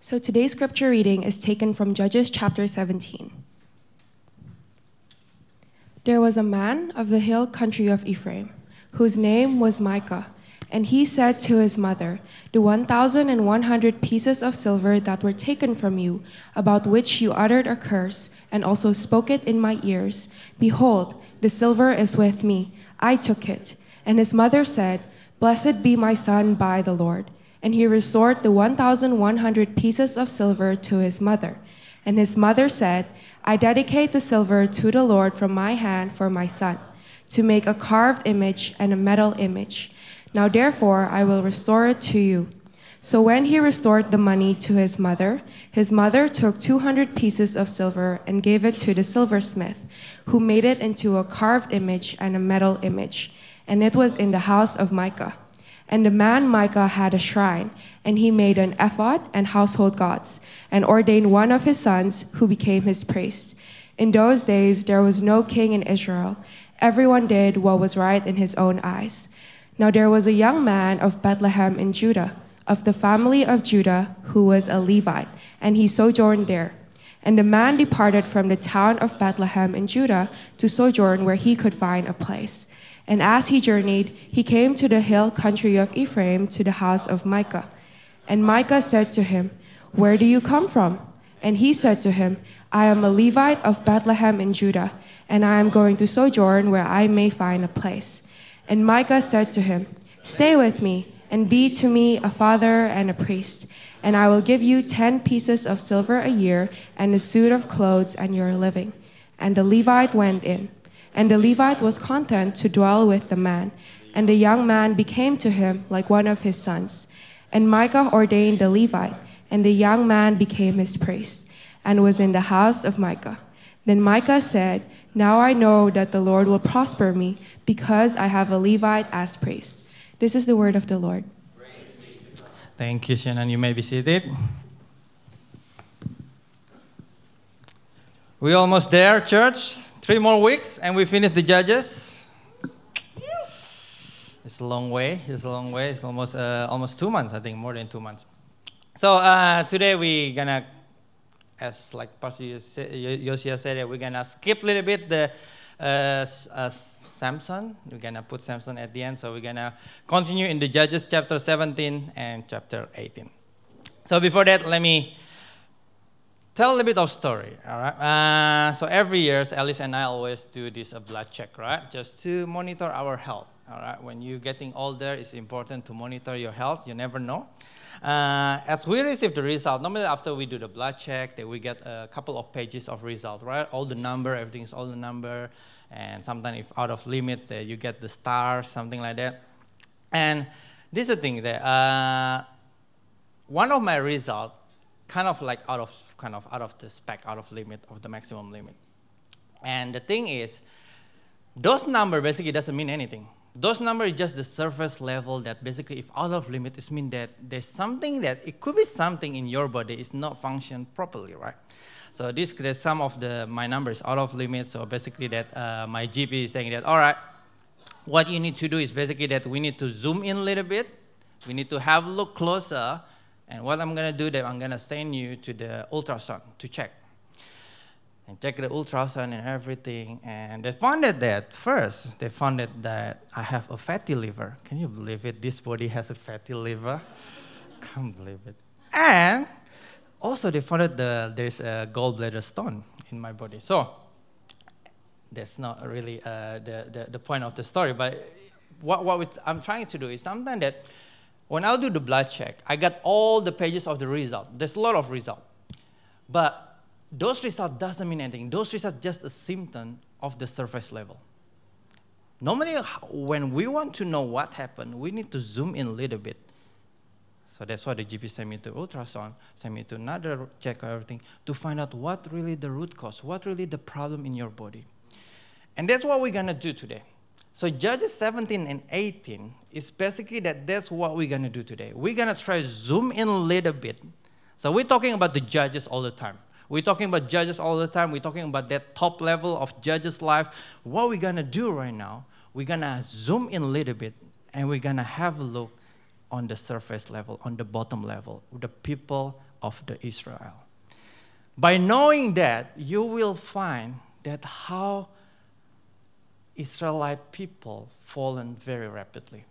So today's scripture reading is taken from Judges chapter 17. There was a man of the hill country of Ephraim, whose name was Micah, and he said to his mother, The 1,100 pieces of silver that were taken from you, about which you uttered a curse, and also spoke it in my ears, behold, the silver is with me. I took it. And his mother said, Blessed be my son by the Lord. And he restored the 1,100 pieces of silver to his mother. And his mother said, I dedicate the silver to the Lord from my hand for my son, to make a carved image and a metal image. Now therefore I will restore it to you. So when he restored the money to his mother, his mother took 200 pieces of silver and gave it to the silversmith, who made it into a carved image and a metal image. And it was in the house of Micah. And the man Micah had a shrine, and he made an ephod and household gods, and ordained one of his sons, who became his priest. In those days there was no king in Israel. Everyone did what was right in his own eyes. Now there was a young man of Bethlehem in Judah, of the family of Judah, who was a Levite, and he sojourned there. And the man departed from the town of Bethlehem in Judah to sojourn where he could find a place. And as he journeyed, he came to the hill country of Ephraim to the house of Micah. And Micah said to him, Where do you come from? And he said to him, I am a Levite of Bethlehem in Judah, and I am going to sojourn where I may find a place. And Micah said to him, Stay with me, and be to me a father and a priest, and I will give you ten pieces of silver a year, and a suit of clothes, and your living. And the Levite went in. And the Levite was content to dwell with the man, and the young man became to him like one of his sons. And Micah ordained the Levite, and the young man became his priest, and was in the house of Micah. Then Micah said, Now I know that the Lord will prosper me, because I have a Levite as priest. This is the word of the Lord. Thank you, Shannon. You may be seated. We're almost there, church. Three more weeks, and we finish the Judges. It's a long way. It's a long way. It's almost uh, almost two months, I think, more than two months. So uh, today we're gonna, as like Pastor Yosia said, we're gonna skip a little bit the uh, uh, Samson. We're gonna put Samson at the end. So we're gonna continue in the Judges chapter 17 and chapter 18. So before that, let me tell a little bit of story. All right. Uh, so every year, Alice and I always do this a blood check, right? Just to monitor our health. All right. When you're getting older, it's important to monitor your health. You never know. Uh, as we receive the result, normally after we do the blood check, that we get a couple of pages of result, right? All the number, everything is all the number, and sometimes if out of limit, uh, you get the star, something like that. And this is the thing that uh, one of my results kind of like out of kind of out of the spec, out of limit of the maximum limit. And the thing is, those number basically doesn't mean anything. Those number is just the surface level that basically if out of limit it means that there's something that it could be something in your body is not function properly, right? So this there's some of the my numbers out of limit. So basically that uh, my GP is saying that all right, what you need to do is basically that we need to zoom in a little bit. We need to have a look closer and what I'm to do, that I'm to send you to the ultrasound to check. And check the ultrasound and everything. And they found that first, they found that I have a fatty liver. Can you believe it? This body has a fatty liver. Can't believe it. And also they found that there's a gallbladder stone in my body. So that's not really uh, the, the, the point of the story. But what, what I'm trying to do is something that when I do the blood check, I got all the pages of the result. There's a lot of result. But those results doesn't mean anything. Those results just a symptom of the surface level. Normally, when we want to know what happened, we need to zoom in a little bit. So that's why the GP sent me to ultrasound, sent me to another check or everything to find out what really the root cause, what really the problem in your body. And that's what we're gonna do today. So Judges 17 and 18 is basically that that's what we're to do today. We're to try to zoom in a little bit. So we're talking about the judges all the time. We're talking about judges all the time. We're talking about that top level of judges' life. What we're to do right now, we're to zoom in a little bit and we're to have a look on the surface level, on the bottom level, the people of the Israel. By knowing that, you will find that how Israelite people fallen very rapidly.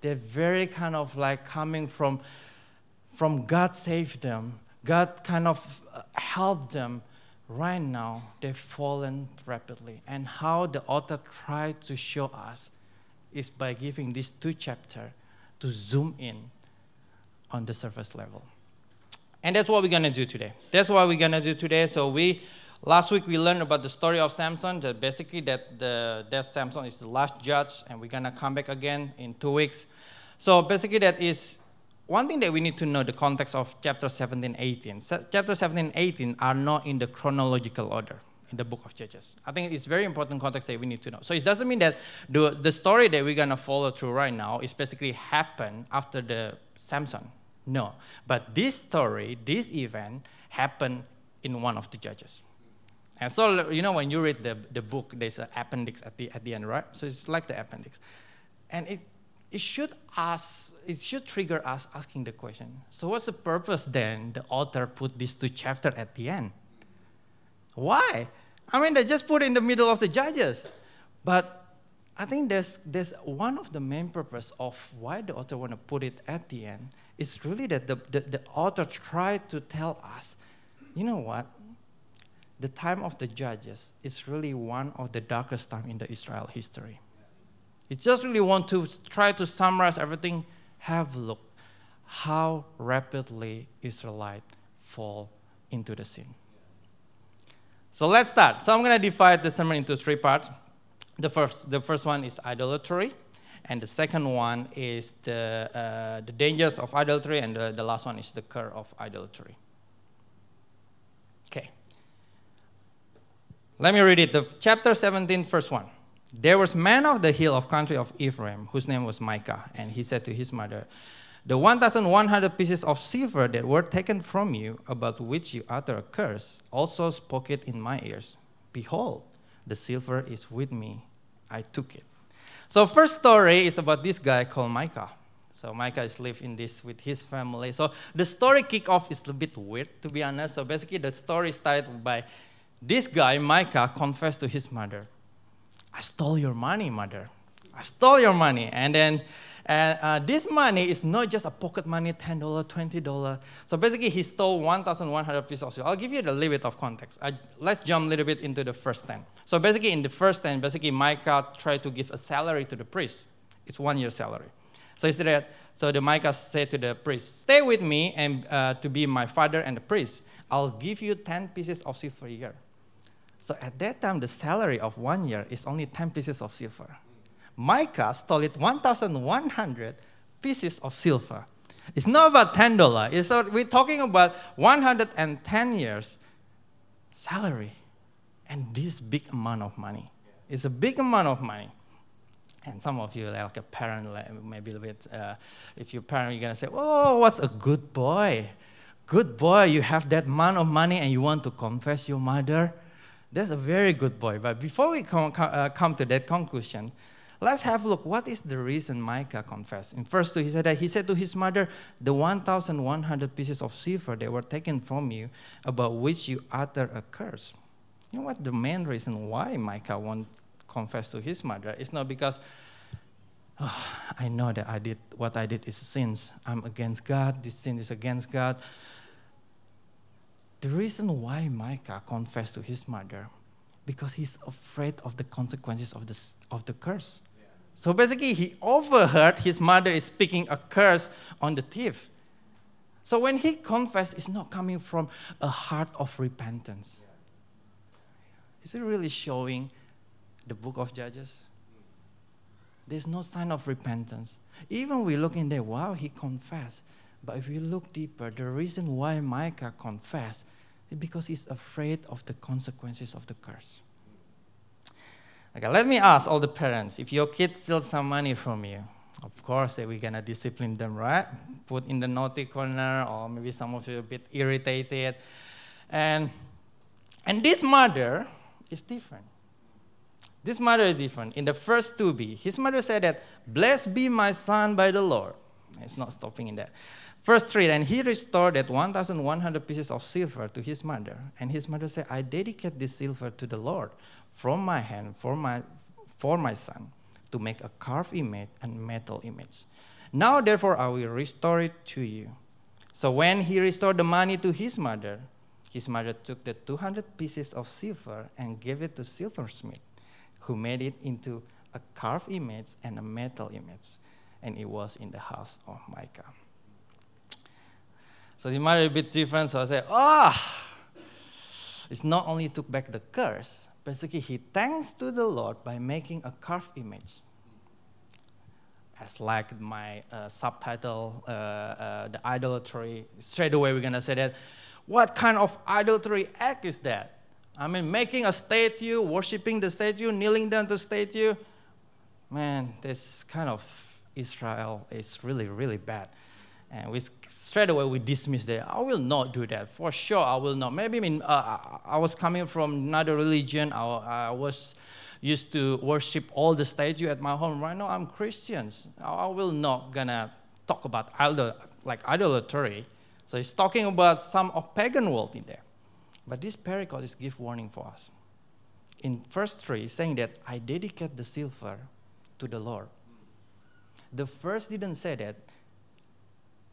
They're very kind of like coming from, from God saved them, God kind of uh, helped them. Right now, they've fallen rapidly. And how the author tried to show us is by giving these two chapters to zoom in on the surface level. And that's what we're going to do today. That's what we're going to do today. So we last week we learned about the story of Samson, that basically that the that Samson is the last judge and we're going to come back again in 2 weeks. So basically that is one thing that we need to know the context of chapter 17 18. So chapter 17 18 are not in the chronological order in the book of Judges. I think it's very important context that we need to know. So it doesn't mean that the, the story that we're going to follow through right now is basically happened after the Samson. No. But this story, this event, happened in one of the Judges. And so, you know, when you read the, the book, there's an appendix at the, at the end, right? So it's like the appendix. And it, it should ask, it should trigger us asking the question, so what's the purpose then the author put these two chapters at the end? Why? I mean, they just put in the middle of the judges. But I think there's, there's one of the main purpose of why the author want to put it at the end is really that the, the, the author tried to tell us, you know what? The time of the judges is really one of the darkest time in the Israel history. It just really want to try to summarize everything. Have a look how rapidly Israelite fall into the sin. So let's start. So I'm going to divide the sermon into three parts. The first, the first one is idolatry, and the second one is the, uh, the dangers of idolatry, and the, the last one is the cure of idolatry. Okay. Let me read it. The chapter 17, verse one. There was man of the hill of country of Ephraim, whose name was Micah, and he said to his mother, the 1,100 pieces of silver that were taken from you, about which you utter a curse, also spoke it in my ears. Behold, the silver is with me. I took it. So first story is about this guy called Micah. So Micah is living in this with his family. So the story kick off is a bit weird, to be honest. So basically, the story started by this guy, Micah, confessed to his mother, I stole your money, mother. I stole your money. And then and uh, this money is not just a pocket money, $10, $20. So basically, he stole 1,100 pieces of silver. I'll give you a little bit of context. I, let's jump a little bit into the first 10. So basically, in the first 10, basically, Micah tried to give a salary to the priest. It's one year salary. So he said, so the Micah said to the priest, stay with me and uh, to be my father and the priest. I'll give you 10 pieces of silver for a year. So at that time, the salary of one year is only 10 pieces of silver. Micah stole it 1,100 pieces of silver. It's not about $10. It's, we're talking about 110 years salary. And this big amount of money. It's a big amount of money. And some of you, like a parent, like maybe a bit, uh, if you're parent, you're going to say, oh, what's a good boy? Good boy, you have that amount of money and you want to confess your mother? That's a very good boy. But before we come, uh, come to that conclusion, Let's have a look. What is the reason Micah confessed? In verse 2, he said that he said to his mother, The 1,100 pieces of silver that were taken from you, about which you utter a curse. You know what? The main reason why Micah won't confess to his mother is not because, oh, I know that I did what I did is sins. I'm against God. This sin is against God. The reason why Micah confessed to his mother because he's afraid of the consequences of the, of the curse. So basically, he overheard his mother is speaking a curse on the thief. So when he confessed, it's not coming from a heart of repentance. Is it really showing the book of Judges? There's no sign of repentance. Even we look in there, wow, he confessed. But if we look deeper, the reason why Micah confessed is because he's afraid of the consequences of the curse. Okay, let me ask all the parents if your kids steal some money from you, of course, we're gonna discipline them, right? Put in the naughty corner, or maybe some of you a bit irritated. And, and this mother is different. This mother is different. In the first 2b, his mother said that, Blessed be my son by the Lord. It's not stopping in that. Verse 3 And he restored that 1,100 pieces of silver to his mother. And his mother said, I dedicate this silver to the Lord from my hand for my, for my son to make a carved image and metal image. Now, therefore, I will restore it to you. So when he restored the money to his mother, his mother took the 200 pieces of silver and gave it to silversmith, who made it into a carved image and a metal image. And it was in the house of Micah. So it might be a bit different. So I say, ah, oh, it's not only took back the curse, basically he thanks to the Lord by making a carved image as like my uh, subtitle, uh, uh, the idolatry. Straight away, we're gonna say that. What kind of idolatry act is that? I mean, making a statue, worshiping the statue, kneeling down to statue. Man, this kind of Israel is really, really bad. And we straight away we dismiss that. I will not do that for sure. I will not. Maybe I mean uh, I was coming from another religion. I, I was used to worship all the statue at my home. Right now, I'm Christians. I will not gonna talk about idol, like idolatry. So he's talking about some of pagan world in there. But this parable is give warning for us. In verse 3, saying that I dedicate the silver to the Lord. The first didn't say that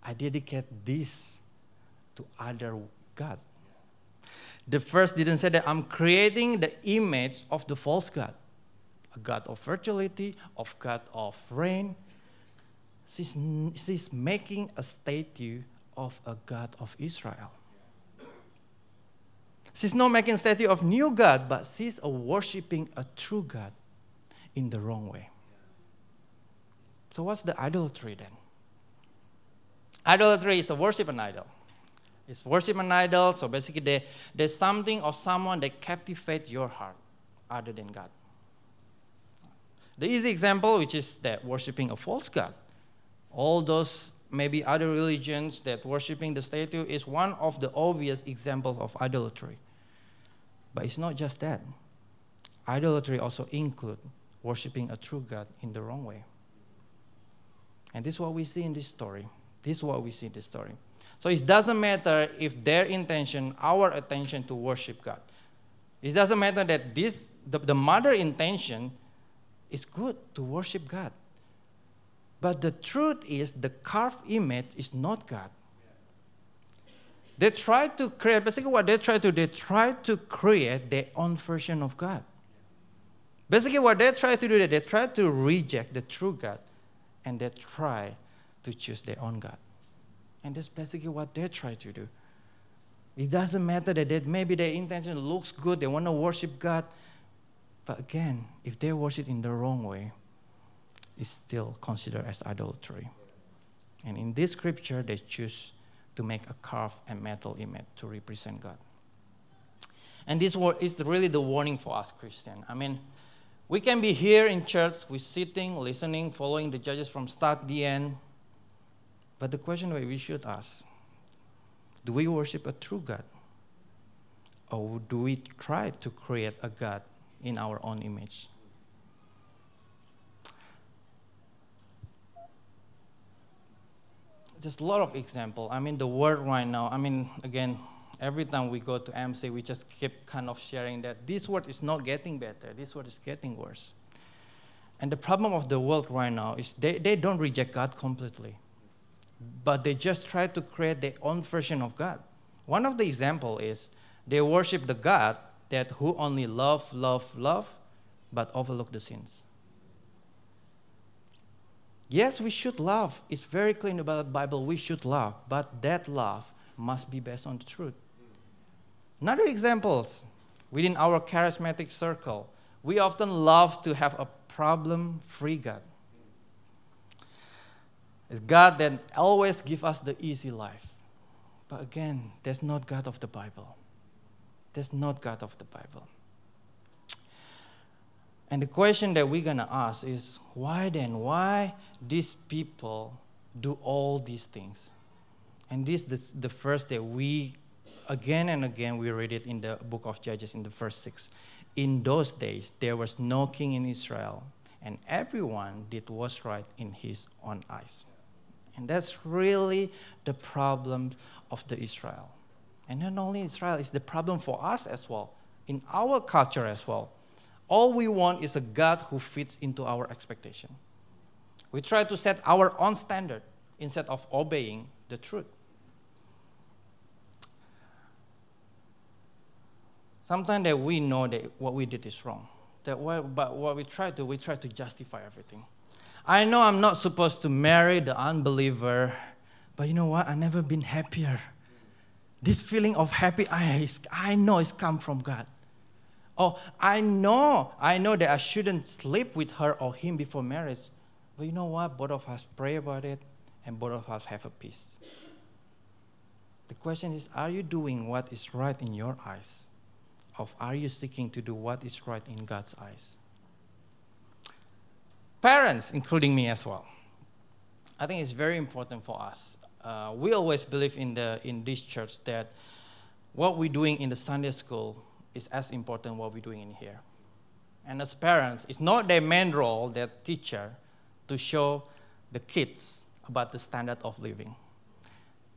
I dedicate this to other God. The first didn't say that I'm creating the image of the false God, a God of fertility, of God of rain. She's, she's making a statue of a God of Israel. She's not making a statue of new God, but she's worshiping a true God in the wrong way. So what's the idolatry then? Idolatry is a worship an idol. It's worship an idol. So basically, they, there's something or someone that captivates your heart other than God. The easy example, which is that worshiping a false God. All those maybe other religions that worshiping the statue is one of the obvious examples of idolatry. But it's not just that. Idolatry also includes worshiping a true God in the wrong way. And this is what we see in this story. This is what we see in this story. So it doesn't matter if their intention, our attention to worship God. It doesn't matter that this, the, the mother intention is good to worship God. But the truth is, the carved image is not God. They try to create, basically, what they try to do, they try to create their own version of God. Basically, what they try to do, they try to reject the true God and they try to choose their own God. And that's basically what they try to do. It doesn't matter that they, maybe their intention looks good, they want to worship God. But again, if they worship in the wrong way, it's still considered as idolatry. And in this scripture, they choose to make a carved and metal image to represent God. And this is really the warning for us Christians. I mean, we can be here in church, we're sitting, listening, following the judges from start to end, but the question we should ask do we worship a true God? Or do we try to create a God in our own image? Just a lot of example. I mean, the world right now. I mean, again, every time we go to MC, we just keep kind of sharing that this world is not getting better. This world is getting worse. And the problem of the world right now is they, they don't reject God completely but they just try to create their own version of God. One of the example is they worship the God that who only love, love, love, but overlook the sins. Yes, we should love. It's very clear about the Bible. We should love, but that love must be based on the truth. Another examples within our charismatic circle, we often love to have a problem-free God. It's God that always give us the easy life. But again, that's not God of the Bible. That's not God of the Bible. And the question that we're going to ask is why then? Why these people do all these things? And this is the first that we, again and again, we read it in the book of Judges in the verse 6. In those days, there was no king in Israel, and everyone did what was right in his own eyes. And that's really the problem of the Israel. And not only Israel, it's the problem for us as well, in our culture as well. All we want is a God who fits into our expectation. We try to set our own standard instead of obeying the truth. Sometimes that we know that what we did is wrong. That what, but what we try to, we try to justify everything. I know I'm not supposed to marry the unbeliever, but you know what? I've never been happier. This feeling of happy, I, I know it's come from God. Oh, I know, I know that I shouldn't sleep with her or him before marriage. But you know what? Both of us pray about it, and both of us have a peace. The question is are you doing what is right in your eyes? Or are you seeking to do what is right in God's eyes? Parents, including me as well. I think it's very important for us. Uh, we always believe in, the, in this church that what we're doing in the Sunday school is as important what we're doing in here. And as parents, it's not their main role, their teacher, to show the kids about the standard of living.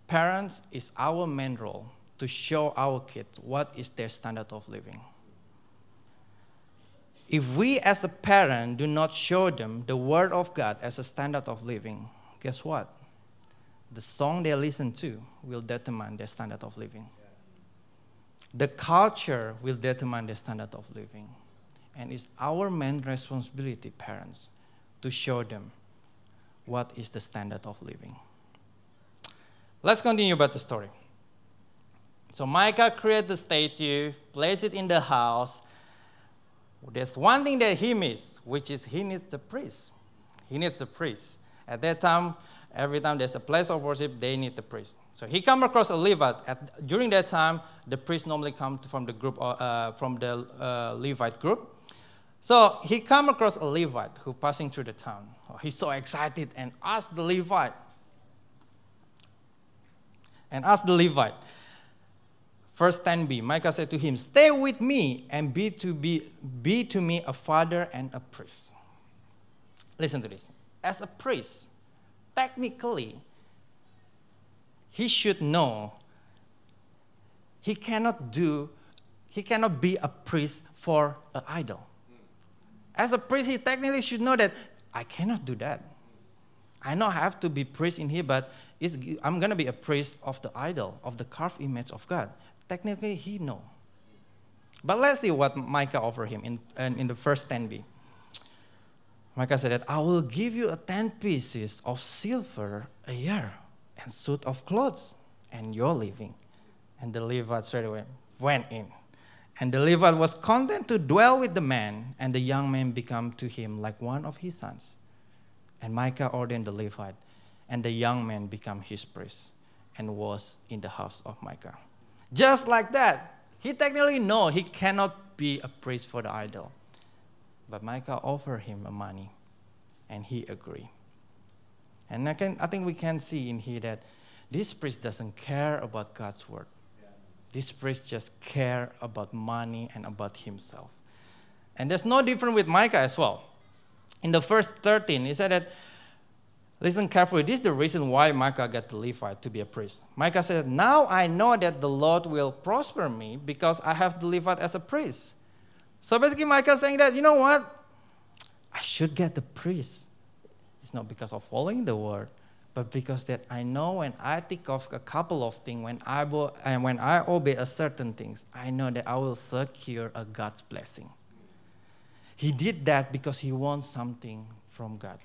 Parents is our main role to show our kids what is their standard of living. If we as a parent do not show them the word of God as a standard of living, guess what? The song they listen to will determine their standard of living. The culture will determine the standard of living. And it's our main responsibility, parents, to show them what is the standard of living. Let's continue about the story. So Micah created the statue, placed it in the house. There's one thing that he missed, which is he needs the priest. He needs the priest. At that time, every time there's a place of worship, they need the priest. So he come across a Levite. At, during that time, the priest normally come from the group, uh, from the uh, Levite group. So he come across a Levite who passing through the town. Oh, he's so excited and asked the Levite, and asked the Levite, Verse 10b, Micah said to him, Stay with me and be to, be, be to me a father and a priest. Listen to this. As a priest, technically, he should know he cannot do, he cannot be a priest for an idol. As a priest, he technically should know that I cannot do that. I not have to be priest in here, but I'm going to be a priest of the idol, of the carved image of God. Technically, he know. But let's see what Micah offered him in, in the first 10b. Micah said that I will give you a 10 pieces of silver a year and suit of clothes, and you're living. And the Levite straight away went in. And the Levite was content to dwell with the man, and the young man became to him like one of his sons. And Micah ordained the Levite, and the young man became his priest, and was in the house of Micah. Just like that, he technically know he cannot be a priest for the idol. But Micah offered him money, and he agreed. And I, can, I think we can see in here that this priest doesn't care about God's word. This priest just care about money and about himself. And there's no different with Micah as well. In the first 13, he said that, listen carefully, this is the reason why Micah got the Levite to be a priest. Micah said, Now I know that the Lord will prosper me because I have the Levite as a priest. So basically, Micah saying that, you know what? I should get the priest it's not because of following the word, but because that I know when I think of a couple of things, when I bo- and when I obey a certain things, I know that I will secure a God's blessing. He did that because he wants something from God.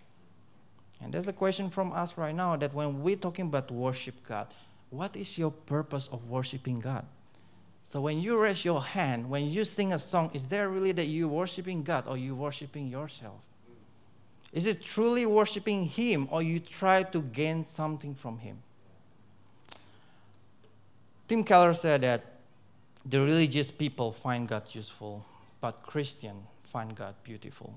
And there's a question from us right now that when we're talking about worship God, what is your purpose of worshiping God? So when you raise your hand, when you sing a song, is there really that you're worshiping God or you're worshiping yourself? Is it truly worshiping Him or you try to gain something from Him? Tim Keller said that the religious people find God useful, but Christians find God beautiful.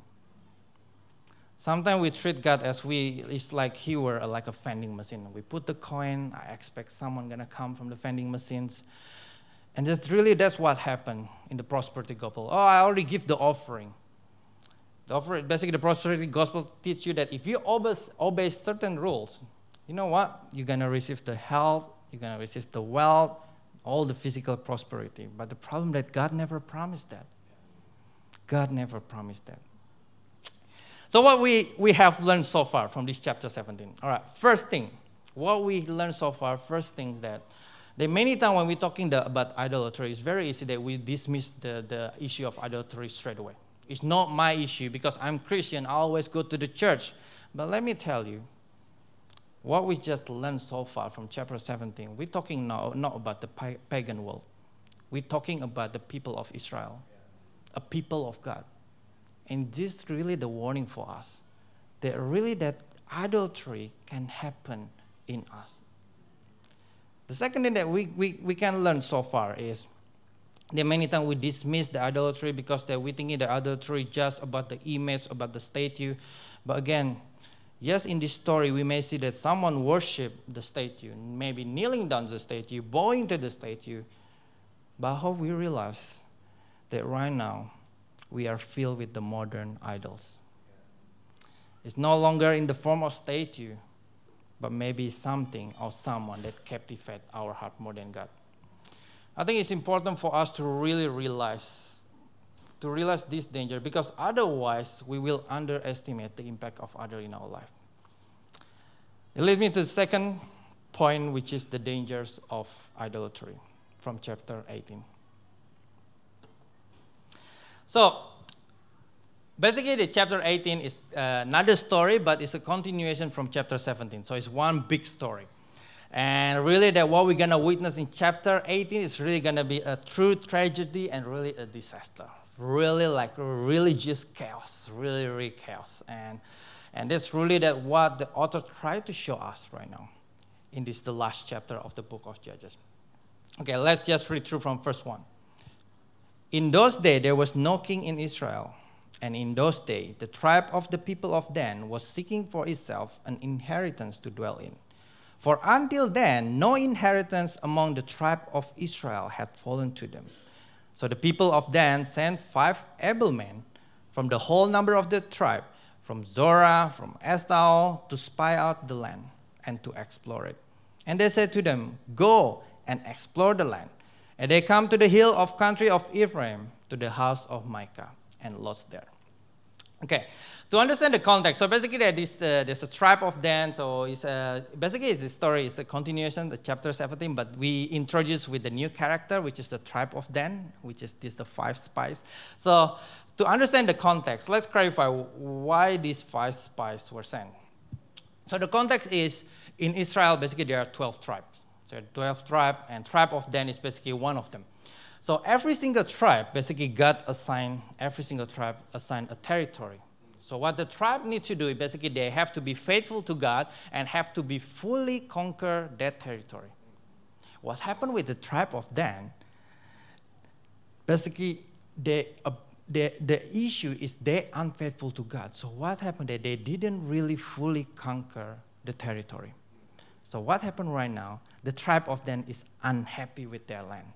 Sometimes we treat God as we, it's like He were like a vending machine. We put the coin, I expect someone gonna come from the vending machines. And that's really, that's what happened in the prosperity gospel. Oh, I already give the offering. The offering, basically, the prosperity gospel teach you that if you obey, obey certain rules, you know what? You're to receive the health, you're to receive the wealth, all the physical prosperity. But the problem that God never promised that. God never promised that. So what we, we have learned so far from this chapter 17. All right, first thing, what we learned so far, first thing is that that many times when we're talking the, about idolatry, it's very easy that we dismiss the, the issue of idolatry straight away. It's not my issue because I'm Christian, I always go to the church. But let me tell you, what we just learned so far from chapter 17, we're talking now not about the pagan world. We're talking about the people of Israel, a people of God. And this is really the warning for us that really that adultery can happen in us. The second thing that we, we, we can learn so far is that many times we dismiss the adultery because that we think the idolatry just about the image, about the statue. But again, yes, in this story we may see that someone worship the statue, maybe kneeling down the statue, bowing to the statue. But how we realize that right now we are filled with the modern idols. It's no longer in the form of statue, but maybe something or someone that captivate our heart more than God. I think it's important for us to really realize to realize this danger because otherwise we will underestimate the impact of other in our life. It leads me to the second point, which is the dangers of idolatry from chapter 18. So, Basically, the chapter 18 is uh, another story, but it's a continuation from chapter 17. So it's one big story. And really, that what we're going to witness in chapter 18 is really going to be a true tragedy and really a disaster. Really, like religious chaos, really, really chaos. And, and that's really that what the author tried to show us right now in this, the last chapter of the book of Judges. Okay, let's just read through from first one. In those days, there was no king in Israel and in those days, the tribe of the people of Dan was seeking for itself an inheritance to dwell in. For until then, no inheritance among the tribe of Israel had fallen to them. So the people of Dan sent five able men from the whole number of the tribe, from Zorah, from Eshtaol, to spy out the land and to explore it. And they said to them, Go and explore the land. And they come to the hill of country of Ephraim, to the house of Micah and lost there. Okay, to understand the context, so basically this, uh, there's a tribe of Dan, so it's a, basically it's the story is a continuation, the chapter 17, but we introduce with the new character, which is the tribe of Dan, which is this the five spies. So to understand the context, let's clarify why these five spies were sent. So the context is in Israel, basically there are 12 tribes. So 12 tribe, and tribe of Dan is basically one of them. So every single tribe, basically God assigned, every single tribe assigned a territory. So what the tribe needs to do is basically they have to be faithful to God and have to be fully conquer that territory. What happened with the tribe of Dan, basically they, uh, the, the issue is they unfaithful to God. So what happened that they didn't really fully conquer the territory. So what happened right now, the tribe of Dan is unhappy with their land.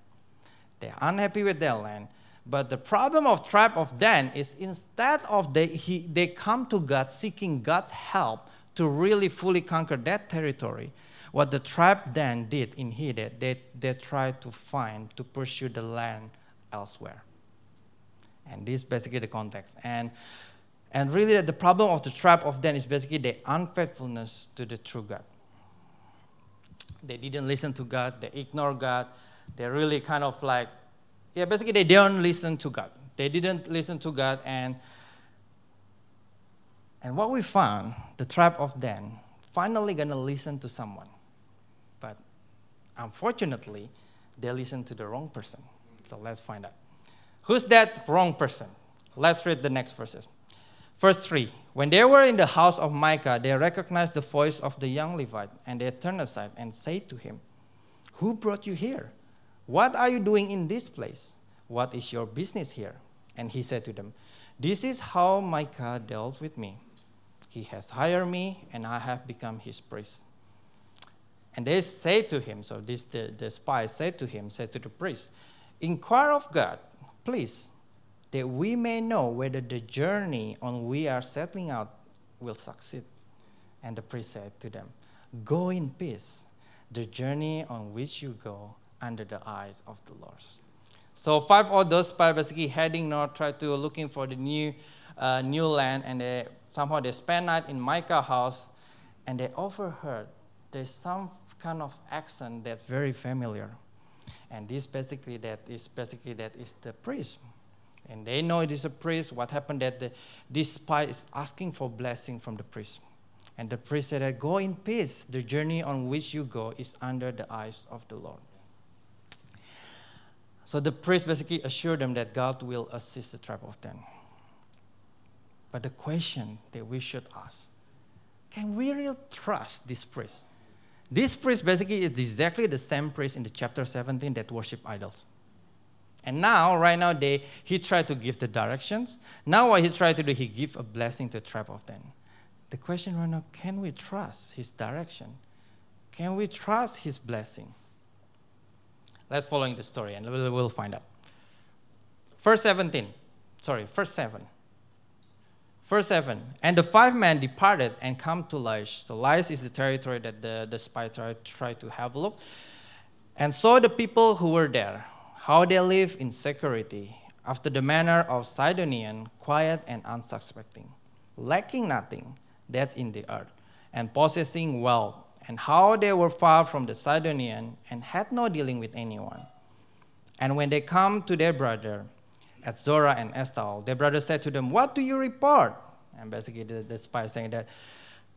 They're unhappy with their land. But the problem of tribe of Dan is instead of they, he, they come to God seeking God's help to really fully conquer that territory, what the tribe Dan did in Hideh, they, they tried to find, to pursue the land elsewhere. And this is basically the context. And, and really, the problem of the tribe of Dan is basically their unfaithfulness to the true God. They didn't listen to God, they ignored God, they really kind of like, yeah, basically they don't listen to God. They didn't listen to God, and and what we found, the tribe of Dan finally gonna listen to someone, but unfortunately, they listened to the wrong person. So let's find out. Who's that wrong person? Let's read the next verses. Verse 3 When they were in the house of Micah, they recognized the voice of the young Levite, and they turned aside and said to him, Who brought you here? What are you doing in this place? What is your business here? And he said to them, This is how Micah dealt with me. He has hired me, and I have become his priest. And they said to him, so this the, the spies said to him, said to the priest, Inquire of God, please, that we may know whether the journey on we are settling out will succeed. And the priest said to them, Go in peace, the journey on which you go under the eyes of the Lord. So five of those spies basically heading north, try to looking for the new, uh, new land, and they somehow they spend night in Micah house, and they overheard there's some kind of accent that's very familiar, and this basically that is basically that is the priest, and they know it is a priest. What happened that the, this spy is asking for blessing from the priest. And the priest said, Go in peace. The journey on which you go is under the eyes of the Lord. So the priest basically assured them that God will assist the tribe of Dan. But the question that we should ask can we really trust this priest? This priest basically is exactly the same priest in the chapter 17 that worship idols. And now, right now, they, he tried to give the directions. Now, what he tried to do, he give a blessing to the tribe of Dan. The question right now, can we trust his direction? Can we trust his blessing? Let's following the story and we'll, we'll find out. Verse 17, sorry, verse 7. Verse 7 And the five men departed and come to Laish. So, Laish is the territory that the, the spy tried, tried to have a look. And saw the people who were there, how they live in security, after the manner of Sidonian, quiet and unsuspecting, lacking nothing that's in the earth, and possessing wealth, and how they were far from the Sidonian and had no dealing with anyone. And when they come to their brother at Zorah and Eshtaol, their brother said to them, What do you report? And basically, the, the spy saying that,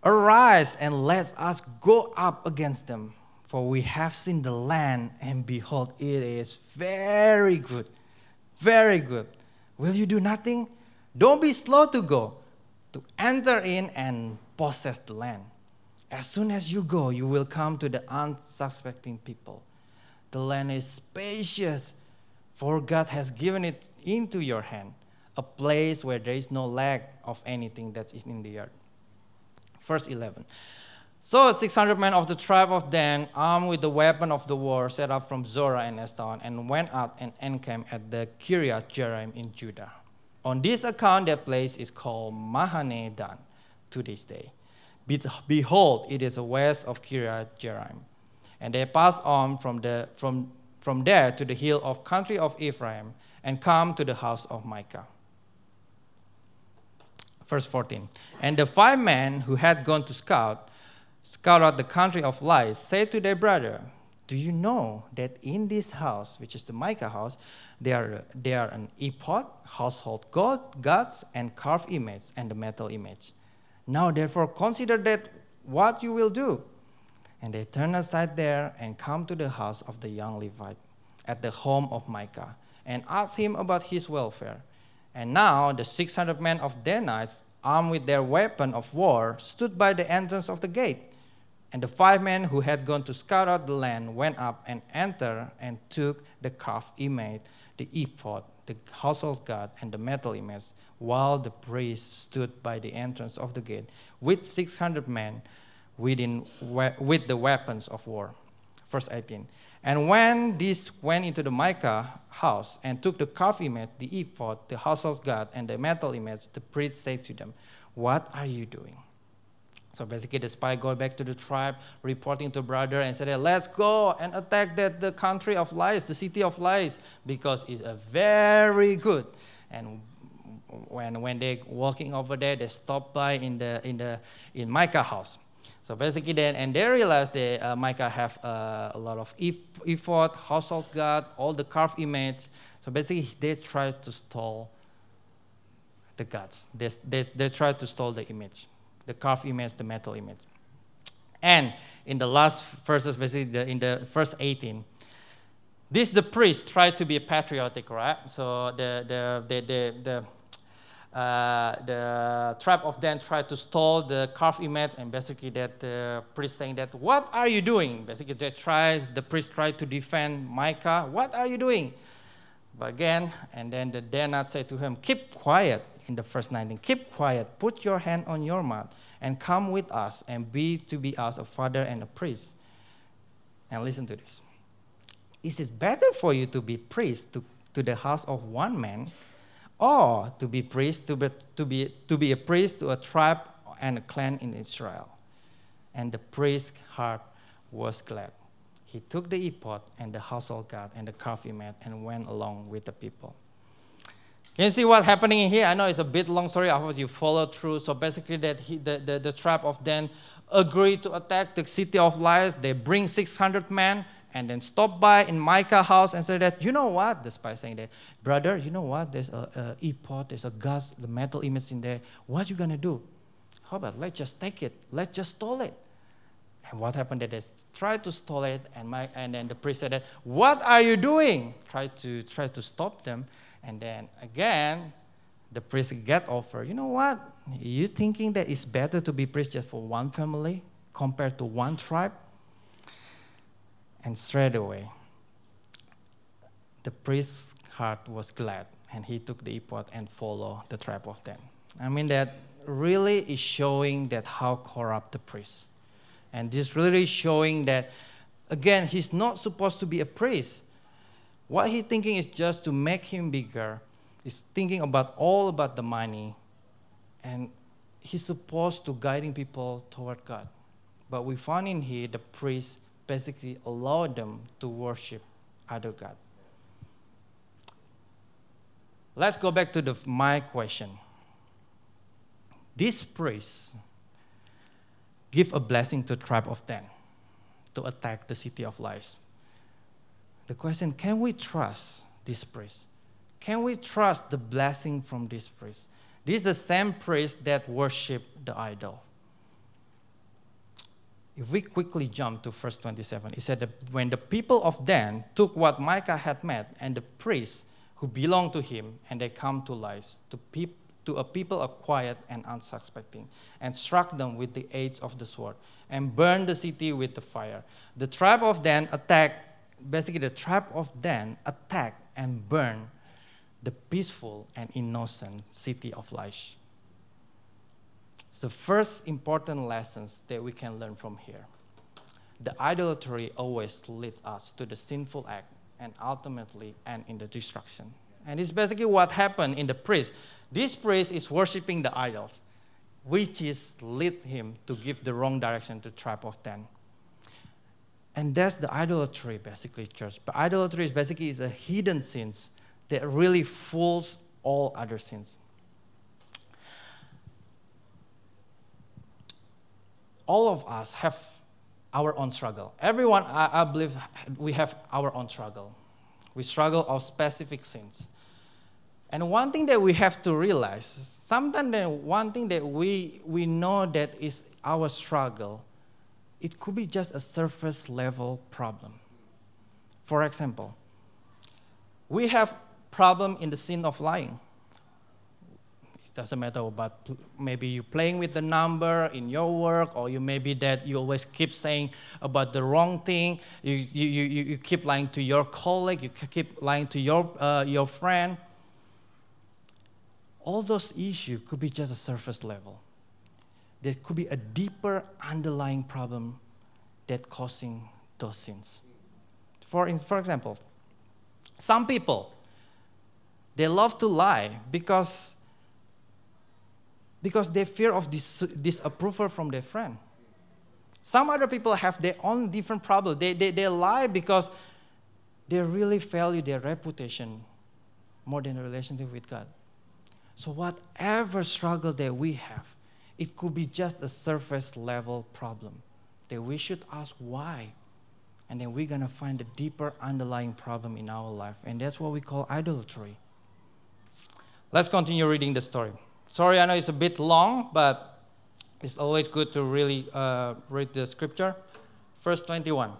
Arise and let us go up against them, for we have seen the land, and behold, it is very good, very good. Will you do nothing? Don't be slow to go, to enter in and possess the land. As soon as you go, you will come to the unsuspecting people. The land is spacious, for God has given it into your hand, a place where there is no lack of anything that is in the earth. Verse 11. So 600 men of the tribe of Dan, armed with the weapon of the war, set up from Zorah and Eshtaol, and went out and encamped at the Kiriath Jearim in Judah. On this account, that place is called Mahane Dan to this day. Behold, it is west of Kiriath Jearim. And they passed on from, the, from, from there to the hill of country of Ephraim and come to the house of Micah. Verse 14. And the five men who had gone to scout, scout out the country of Laish, said to their brother, Do you know that in this house, which is the Micah house, they are, they are an ephod, household god, gods, and carved image, and the metal image. Now, therefore, consider that what you will do. And they turn aside there and come to the house of the young Levite at the home of Micah and ask him about his welfare. And now the 600 men of Danites, armed with their weapon of war, stood by the entrance of the gate. And the five men who had gone to scout out the land went up and entered and took the carved image the ephod, the household god, and the metal image, while the priest stood by the entrance of the gate with 600 men within, with the weapons of war. Verse 18. And when these went into the Micah house and took the carved image, the ephod, the household god, and the metal image, the priest said to them, What are you doing? So basically, the spy go back to the tribe, reporting to brother, and said, "Let's go and attack that the country of Laish, the city of Laish, because it's a very good." And when when they walking over there, they stop by in the in the in Micah house. So basically, then and they realize that uh, Micah have uh, a lot of ephod, household god, all the carved image. So basically, they try to stole the gods. They, they, they try to stole the image the carved image, the metal image. And in the last verses, basically in the first 18, this the priest tried to be patriotic, right? So the the the the, the uh, the tribe of Dan tried to stole the carved image, and basically that the priest saying that, "What are you doing?" Basically, they tried. The priest tried to defend Micah. What are you doing? But again, and then the Danites said to him, "Keep quiet in the first 19. Keep quiet, put your hand on your mouth, and come with us and be to be us a father and a priest. And listen to this. Is it better for you to be priest to, to the house of one man, or to be priest to be, to, be, to be a priest to a tribe and a clan in Israel? and the priest's heart was glad. He took the ephod and the household god and the carved image and went along with the people. Can you see what's happening in here? I know it's a bit long story. I hope you follow through. So basically, that he, the, the, the tribe of Dan agreed to attack the city of Laish. They bring 600 men and then stop by in Micah's house and say that, you know what? The spy saying that, brother, you know what? There's a, a ephod, there's a gas, the metal image in there. What you gonna do? How about let's just take it? Let's just stole it. And what happened? That they tried to stole it, and, my, and then the priest said, that, "What are you doing?" Try to try to stop them, and then again, the priest get offer. You know what? You thinking that it's better to be priest just for one family compared to one tribe? And straight away, the priest's heart was glad, and he took the ephod and followed the tribe of Dan. I mean that really is showing that how corrupt the priest. And this really is showing that again he's not supposed to be a priest. What he's thinking is just to make him bigger. He's thinking about all about the money. And he's supposed to guiding people toward God. But we find in here the priest basically allowed them to worship other God. Let's go back to the, my question. This priest give a blessing to tribe of Dan to attack the city of Laish. The question, can we trust this priest? Can we trust the blessing from this priest? This is the same priest that worshiped the idol. If we quickly jump to verse 27, it said that when the people of Dan took what Micah had made and the priests who belonged to him, and they come to Laish, to peep to a people quiet and unsuspecting, and struck them with the edge of the sword, and burned the city with the fire. The tribe of Dan attacked, basically, the tribe of Dan attacked and burned the peaceful and innocent city of Laish. It's the first important lessons that we can learn from here. The idolatry always leads us to the sinful act and ultimately end in the destruction. And it's basically what happened in the priest. This priest is worshiping the idols, which is lead him to give the wrong direction to tribe of Dan. And that's the idolatry, basically, church. But idolatry is basically is a hidden sins that really fools all other sins. All of us have our own struggle. Everyone, I, I believe, we have our own struggle. We struggle of specific sins. And one thing that we have to realize, sometimes one thing that we, we know that is our struggle, it could be just a surface level problem. For example, we have problem in the sin of lying. It doesn't matter about maybe you're playing with the number in your work, or you maybe that you always keep saying about the wrong thing. You, you, you, you keep lying to your colleague, you keep lying to your, uh, your friend all those issues could be just a surface level. There could be a deeper underlying problem that causing those sins. For, for example, some people, they love to lie because, because they fear of dis- disapproval from their friend. Some other people have their own different problem. They, they, they lie because they really value their reputation more than a relationship with God. So, whatever struggle that we have, it could be just a surface level problem that we should ask why. And then we're going to find a deeper underlying problem in our life. And that's what we call idolatry. Let's continue reading the story. Sorry, I know it's a bit long, but it's always good to really uh, read the scripture. Verse 21.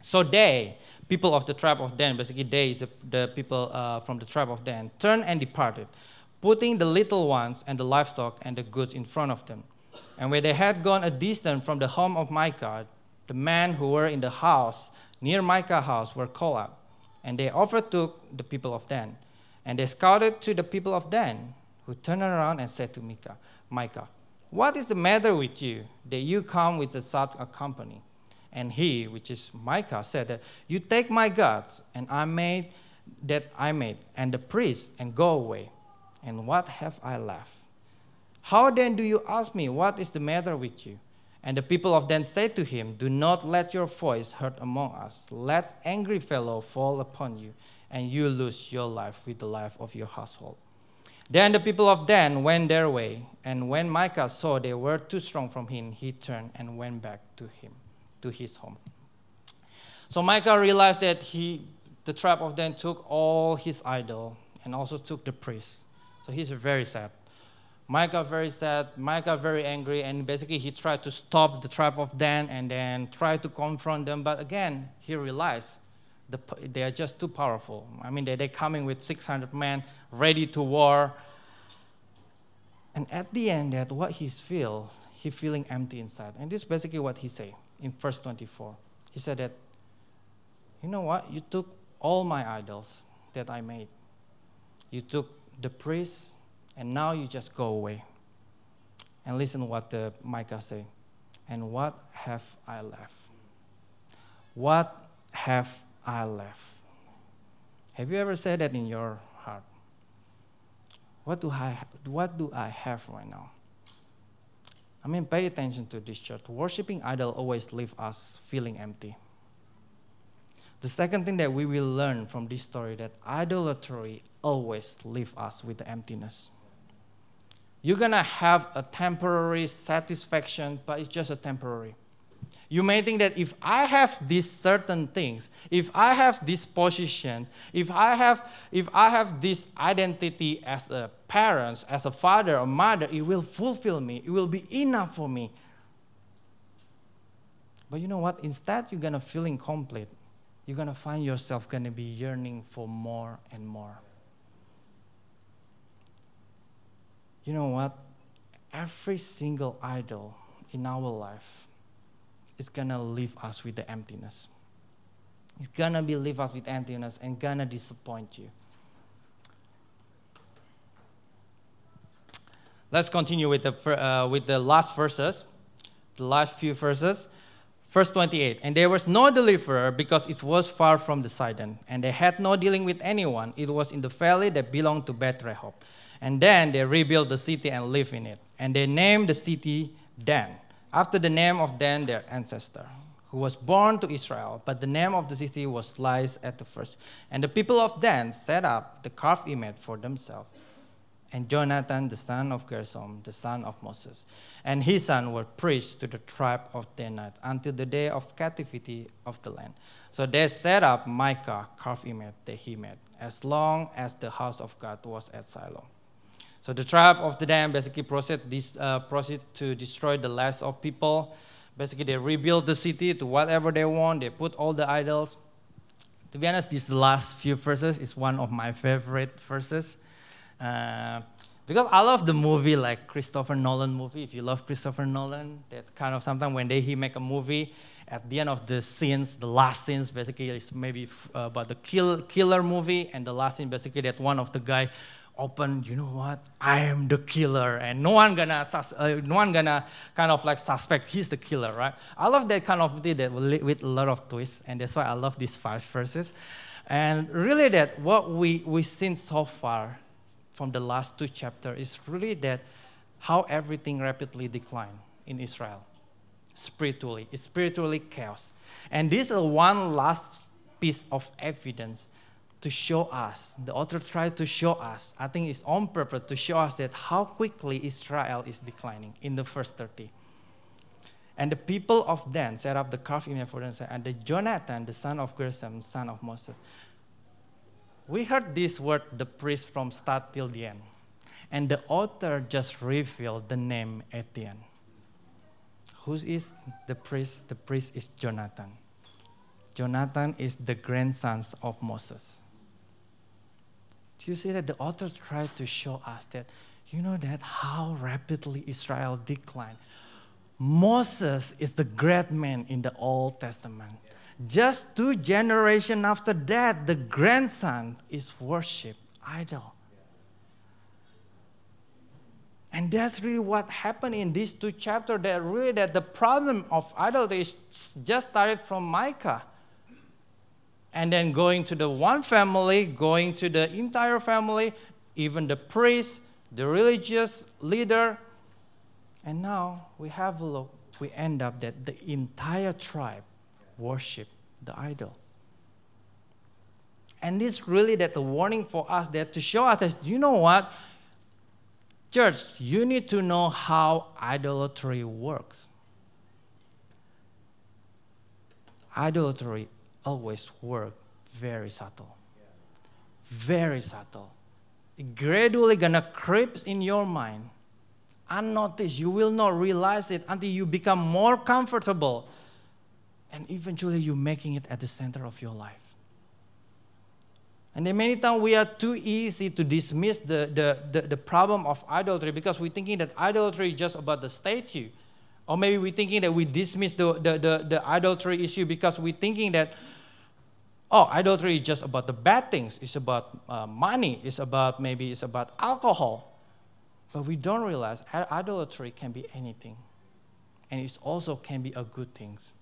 So they, people of the tribe of Dan, basically they is the, the people uh, from the tribe of Dan, turned and departed putting the little ones and the livestock and the goods in front of them. And when they had gone a distance from the home of Micah, the men who were in the house near Micah's house were called up, and they overtook the people of Dan. And they scouted to the people of Dan, who turned around and said to Micah, Micah, what is the matter with you that you come with such a company? And he, which is Micah, said that you take my gods and I made that I made, and the priests, and go away and what have I left? How then do you ask me, What is the matter with you? And the people of Dan said to him, Do not let your voice heard among us. Let angry fellow fall upon you, and you lose your life with the life of your household. Then the people of Dan went their way, and when Micah saw they were too strong from him, he turned and went back to him, to his home. So Micah realized that he, the tribe of Dan took all his idol and also took the priest. So he's very sad. Micah very sad, Micah very angry, and basically he tried to stop the tribe of Dan and then try to confront them. But again, he realized the, they are just too powerful. I mean, they, they're coming with 600 men ready to war. And at the end, that what he's feel, he feeling empty inside. And this is basically what he say in verse 24. He said that, you know what? You took all my idols that I made. You took the priest, and now you just go away. And listen what the Micah say. And what have I left? What have I left? Have you ever said that in your heart? What do I, what do I have right now? I mean, pay attention to this church. Worshipping idol always leave us feeling empty. The second thing that we will learn from this story that idolatry always leave us with the emptiness. You're gonna have a temporary satisfaction, but it's just a temporary. You may think that if I have these certain things, if I have these positions, if I have, if I have this identity as a parent, as a father or mother, it will fulfill me. It will be enough for me. But you know what? Instead, you're gonna feel incomplete. You're gonna find yourself gonna be yearning for more and more. You know what? Every single idol in our life is gonna leave us with the emptiness. It's gonna be leave us with emptiness and gonna disappoint you. Let's continue with the, uh, with the last verses, the last few verses. Verse 28 And there was no deliverer because it was far from the Sidon, and they had no dealing with anyone. It was in the valley that belonged to Beth Rehob. And then they rebuilt the city and lived in it. And they named the city Dan, after the name of Dan, their ancestor, who was born to Israel. But the name of the city was Laish at the first. And the people of Dan set up the carved image for themselves. And Jonathan, the son of Gershom, the son of Moses, and his son were priests to the tribe of Danites until the day of captivity of the land. So they set up Micah, carved image that he made, as long as the house of God was at Shiloh. So the tribe of the Dan basically proceed, this, uh, proceed to destroy the last of people. Basically, they rebuild the city to whatever they want. They put all the idols. To be honest, these last few verses is one of my favorite verses. Uh, because I love the movie like Christopher Nolan movie. If you love Christopher Nolan, that kind of sometimes when they he make a movie, at the end of the scenes, the last scenes basically is maybe uh, about the kill, killer movie, and the last scene basically that one of the guy open, you know what? I am the killer, and no one gonna, uh, no one gonna kind of like suspect he's the killer, right? I love that kind of movie that with a lot of twists, and that's why I love these five verses. And really, that what we we seen so far from the last two chapters is really that how everything rapidly declined in Israel, spiritually, it's spiritually chaos, and this is one last piece of evidence to show us, the author tried to show us, I think it's on purpose to show us that how quickly Israel is declining in the first 30. And the people of Dan set up the carved image for themselves, and the Jonathan, the son of Gershom, son of Moses. We heard this word, the priest, from start till the end. And the author just revealed the name at the end. Who is the priest? The priest is Jonathan. Jonathan is the grandson of Moses. Do you see that the author tried to show us that, you know, that how rapidly Israel declined? Moses is the great man in the Old Testament. Just two generations after that, the grandson is worship idol. And that's really what happened in these two chapters. That really that the problem of idolatry just started from Micah and then going to the one family, going to the entire family, even the priest, the religious leader. And now we have a look we end up that the entire tribe worship the idol. And this really that the warning for us that to show us you know what? Church, you need to know how idolatry works. Idolatry always work very subtle. Very subtle. It gradually gonna creep in your mind. Unnoticed. You will not realize it until you become more comfortable. And eventually you're making it at the center of your life. And then many times we are too easy to dismiss the, the, the, the, problem of idolatry because we're thinking that idolatry is just about the statue. Or maybe we're thinking that we dismiss the, the, the, the idolatry issue because we're thinking that, oh, idolatry is just about the bad things. It's about uh, money. It's about maybe it's about alcohol. But we don't realize idolatry can be anything. And it also can be a good things.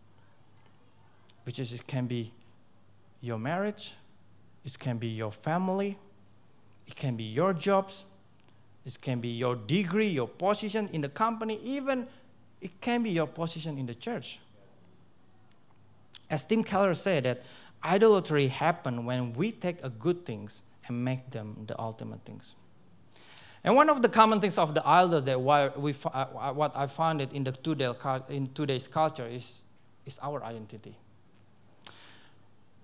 Which is it can be your marriage, it can be your family, it can be your jobs, it can be your degree, your position in the company, even it can be your position in the church. As Tim Keller said that idolatry happens when we take a good things and make them the ultimate things. And one of the common things of the idols that why we, uh, what I found it in the today, in today's culture is, is our identity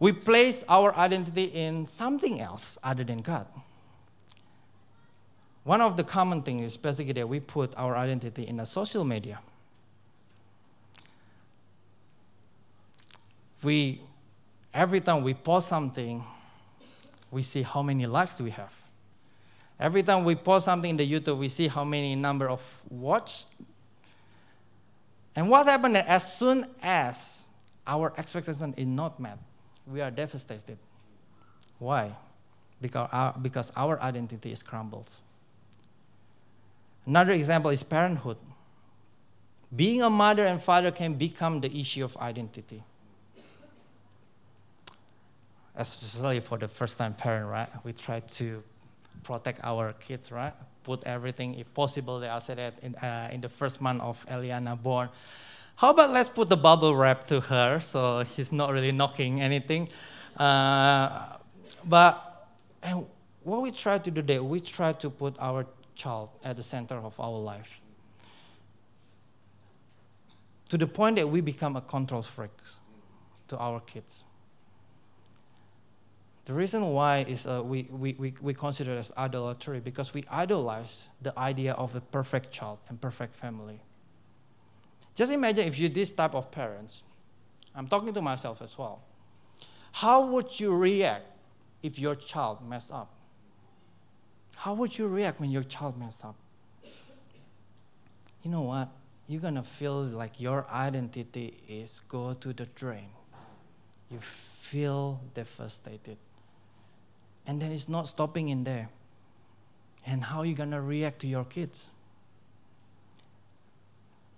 we place our identity in something else other than God. One of the common things is basically that we put our identity in a social media. We, every time we post something, we see how many likes we have. Every time we post something in the YouTube, we see how many number of watch. And what happened as soon as our expectation is not met, we are devastated. Why? Because our, because our identity is crumbled. Another example is parenthood. Being a mother and father can become the issue of identity. Especially for the first time parent, right? We try to protect our kids, right? Put everything, if possible, they are said that in, uh, in the first month of Eliana born how about let's put the bubble wrap to her so he's not really knocking anything. Uh, but and what we try to do there, we try to put our child at the center of our life. To the point that we become a control freak to our kids. The reason why is uh, we, we, we, we consider it as idolatry because we idolize the idea of a perfect child and perfect family. Just imagine if you're this type of parents. I'm talking to myself as well. How would you react if your child mess up? How would you react when your child mess up? You know what? You're gonna feel like your identity is go to the drain. You feel devastated. And then it's not stopping in there. And how are you gonna react to your kids?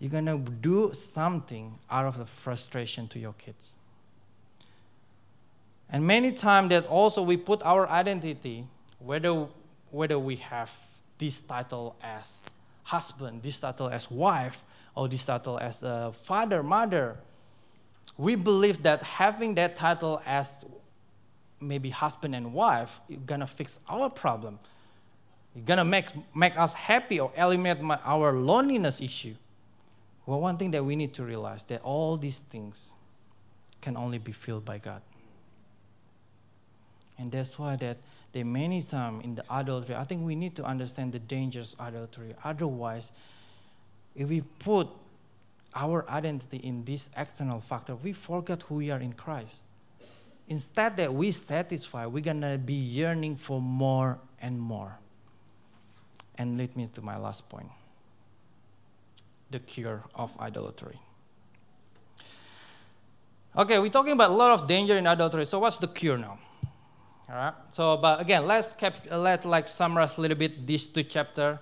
You're going to do something out of the frustration to your kids. And many times that also we put our identity, whether, whether we have this title as husband, this title as wife, or this title as a father, mother, we believe that having that title as maybe husband and wife is gonna fix our problem. It's gonna make, make us happy or eliminate my, our loneliness issue. Well, one thing that we need to realize that all these things can only be filled by God. And that's why that there many times in the adultery, I think we need to understand the dangers of adultery. Otherwise, if we put our identity in this external factor, we forget who we are in Christ. Instead that we satisfy, we're gonna be yearning for more and more. And lead me to my last point the cure of idolatry. Okay, we're talking about a lot of danger in adultery. So what's the cure now? All right. So, but again, let's cap- let like summarize a little bit these two chapters.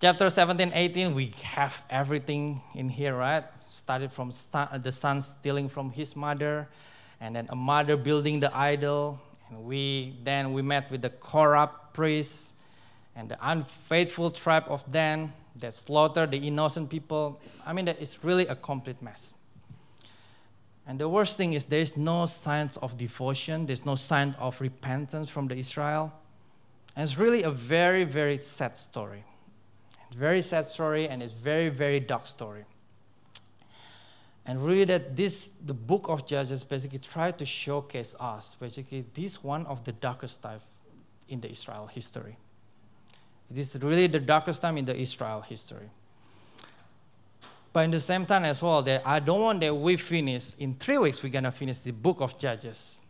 Chapter 17, 18, we have everything in here, right? Started from st- uh, the son stealing from his mother, and then a mother building the idol, and we then we met with the corrupt priests and the unfaithful tribe of Dan, that slaughter the innocent people. I mean, it's really a complete mess. And the worst thing is there is no signs of devotion, there's no sign of repentance from the Israel. And it's really a very, very sad story. Very sad story, and it's very, very dark story. And really, that this the book of Judges basically tried to showcase us basically this one of the darkest time in the Israel history. This is really the darkest time in the Israel history. But in the same time as well, that I don't want that we finish in three weeks. We're gonna finish the book of Judges,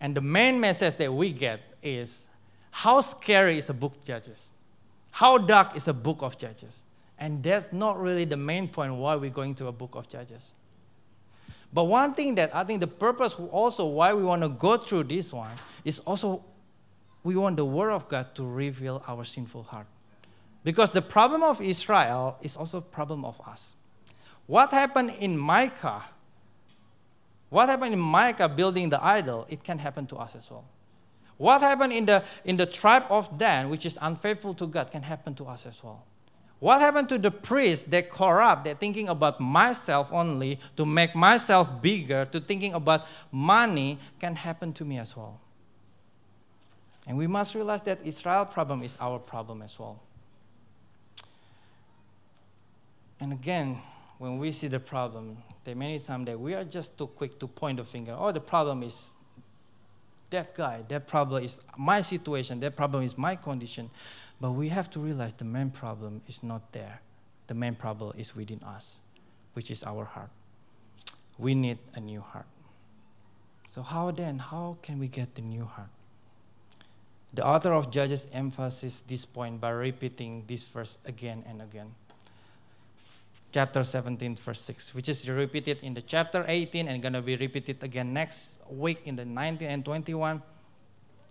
and the main message that we get is how scary is a book Judges, how dark is a book of Judges, and that's not really the main point why we're going to a book of Judges. But one thing that I think the purpose also why we want to go through this one is also we want the Word of God to reveal our sinful heart. Because the problem of Israel is also a problem of us. What happened in Micah? What happened in Micah building the idol? It can happen to us as well. What happened in the, in the tribe of Dan, which is unfaithful to God, can happen to us as well. What happened to the priests that corrupt, they're thinking about myself only, to make myself bigger, to thinking about money, can happen to me as well. And we must realize that Israel problem is our problem as well. And again, when we see the problem, there many times that we are just too quick to point the finger. Oh, the problem is that guy. That problem is my situation. That problem is my condition. But we have to realize the main problem is not there. The main problem is within us, which is our heart. We need a new heart. So, how then? How can we get the new heart? The author of Judges emphasizes this point by repeating this verse again and again. Chapter 17, verse 6, which is repeated in the chapter 18 and going to be repeated again next week in the 19 and 21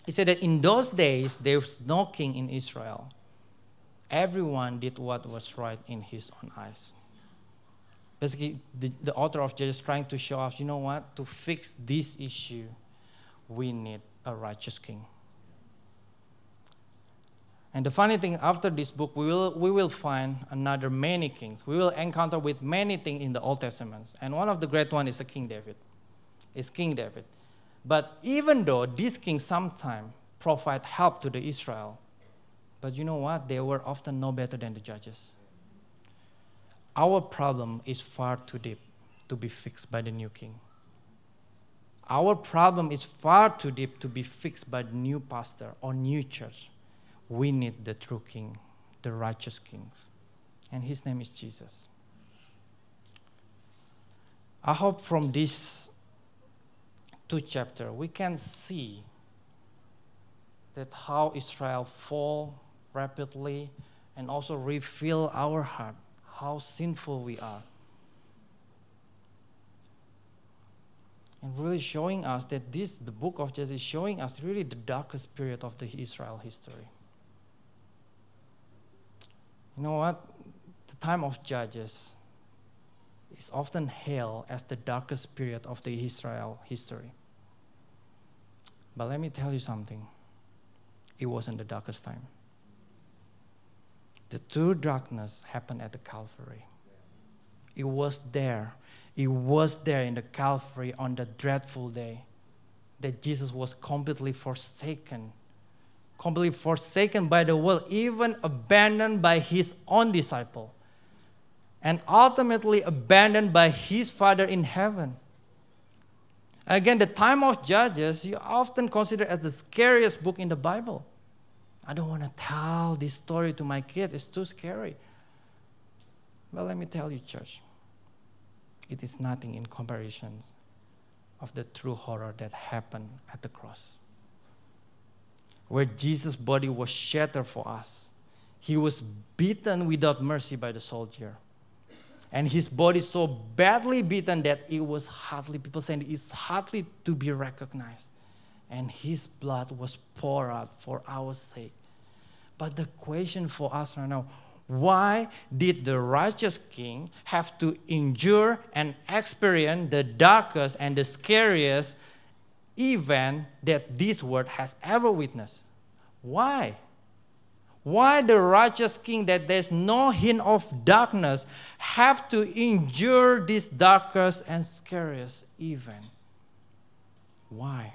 he said that in those days there was no king in Israel. Everyone did what was right in his own eyes. Basically, the, the author of Judges trying to show us, you know what? To fix this issue, we need a righteous king. And the funny thing, after this book, we will, we will find another many kings. We will encounter with many things in the Old Testament. And one of the great one is the King David. Is King David. But even though these kings sometimes provide help to the Israel, but you know what? They were often no better than the judges. Our problem is far too deep to be fixed by the new king. Our problem is far too deep to be fixed by the new pastor or new church. We need the true king, the righteous kings. And his name is Jesus. I hope from this two chapter, we can see that how Israel fall rapidly and also reveal our heart, how sinful we are. And really showing us that this, the book of Judges, is showing us really the darkest period of the Israel history. You know what? The time of Judges is often hailed as the darkest period of the Israel history. But let me tell you something. It wasn't the darkest time. The true darkness happened at the Calvary. It was there. It was there in the Calvary on the dreadful day that Jesus was completely forsaken. Completely forsaken by the world, even abandoned by his own disciple and ultimately abandoned by his Father in heaven. Again, the time of Judges, you often consider as the scariest book in the Bible. I don't want to tell this story to my kids, it's too scary. Well, let me tell you, church, it is nothing in comparison of the true horror that happened at the cross. Where Jesus' body was shattered for us, he was beaten without mercy by the soldier and his body so badly beaten that it was hardly, people saying it's hardly to be recognized. And his blood was poured out for our sake. But the question for us right now why did the righteous king have to endure and experience the darkest and the scariest event that this world has ever witnessed? Why? Why the righteous king that there's no hint of darkness have to endure this darkest and scariest event? Why?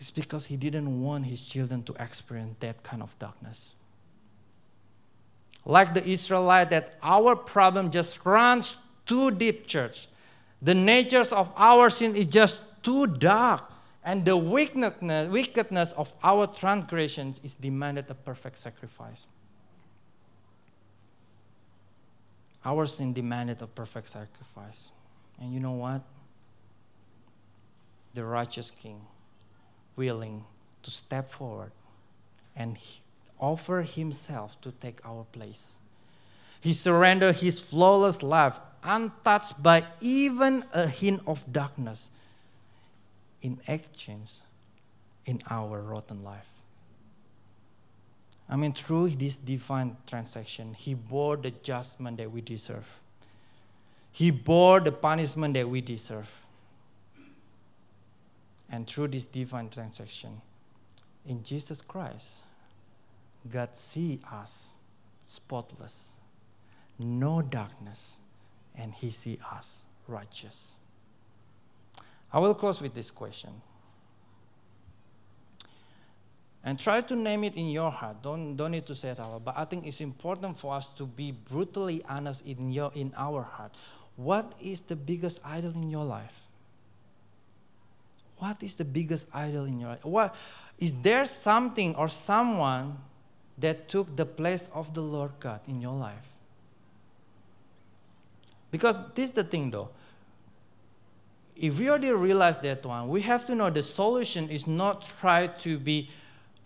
It's because he didn't want his children to experience that kind of darkness. Like the Israelite, that our problem just runs too deep, church. The natures of our sin is just too dark, and the wickedness, wickedness of our transgressions is demanded a perfect sacrifice. Our sin demanded a perfect sacrifice. And you know what? The righteous king willing to step forward and offer himself to take our place. He surrendered his flawless life, untouched by even a hint of darkness, in exchange in our rotten life. I mean, through this divine transaction, he bore the judgment that we deserve. He bore the punishment that we deserve. And through this divine transaction, in Jesus Christ, God see us spotless, no darkness, and He see us righteous. I will close with this question. And try to name it in your heart. Don't, don't need to say it out. But I think it's important for us to be brutally honest in, your, in our heart. What is the biggest idol in your life? What is the biggest idol in your life? What is there something or someone that took the place of the Lord God in your life? Because this is the thing though. If we already realize that one, we have to know the solution is not try to be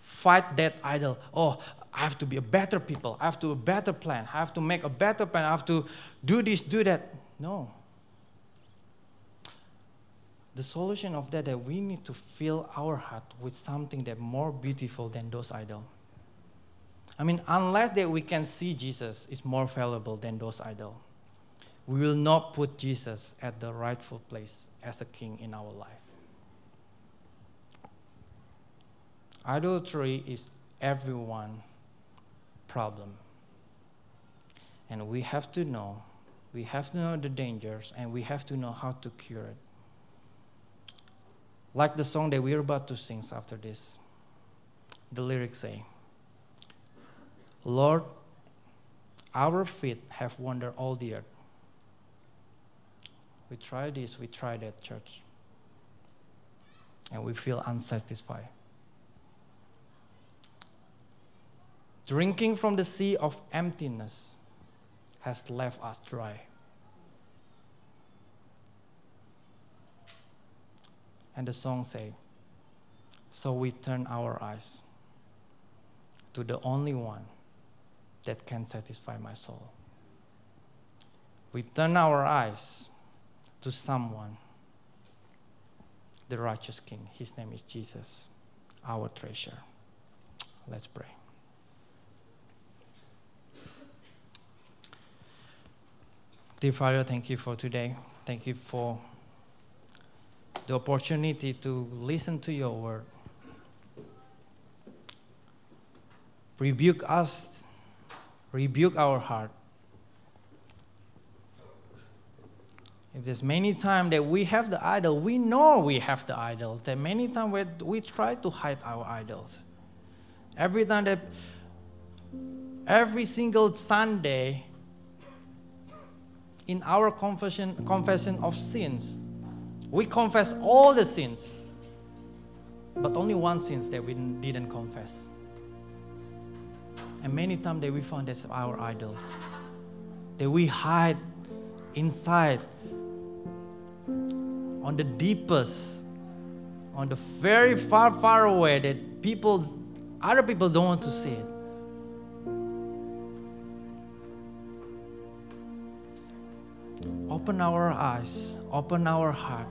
fight that idol. Oh, I have to be a better people. I have to a better plan. I have to make a better plan. I have to do this, do that. No the solution of that that we need to fill our heart with something that more beautiful than those idols. I mean, unless that we can see Jesus is more valuable than those idols, we will not put Jesus at the rightful place as a king in our life. Idolatry is everyone problem. And we have to know, we have to know the dangers, and we have to know how to cure it like the song that we're about to sing after this. The lyrics say, Lord, our feet have wandered all the earth. We try this, we try that, church. And we feel unsatisfied. Drinking from the sea of emptiness has left us dry. And the song say, So we turn our eyes to the only one that can satisfy my soul. We turn our eyes to someone, the righteous King. His name is Jesus, our treasure. Let's pray. Dear Father, thank you for today. Thank you for the opportunity to listen to your word. Rebuke us, rebuke our heart. There's many times that we have the idol, we know we have the idol. That many times we, we try to hide our idols. Every time that, every single Sunday, in our confession, confession of sins, we confess all the sins, but only one sins that we didn't confess. And many times that we found that's our idols. That we hide inside on the deepest, on the very far, far away that people, other people don't want to see it. Open our eyes, open our heart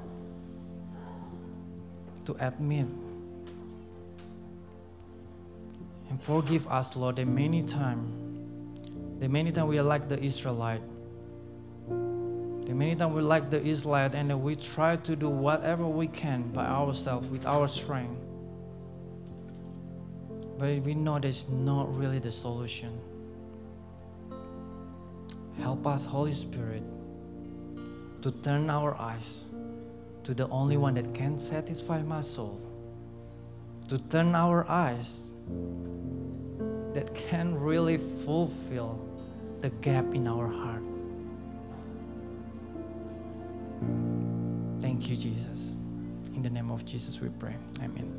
to admit and forgive us, Lord, that many times, that many times we are like the Israelite. That many times we like the Israelite and we try to do whatever we can by ourselves with our strength. but we know that's not really the solution. Help us, Holy Spirit, to turn our eyes to the only one that can satisfy my soul, to turn our eyes that can really fulfill the gap in our heart. Thank you, Jesus. In the name of Jesus, we pray. Amen.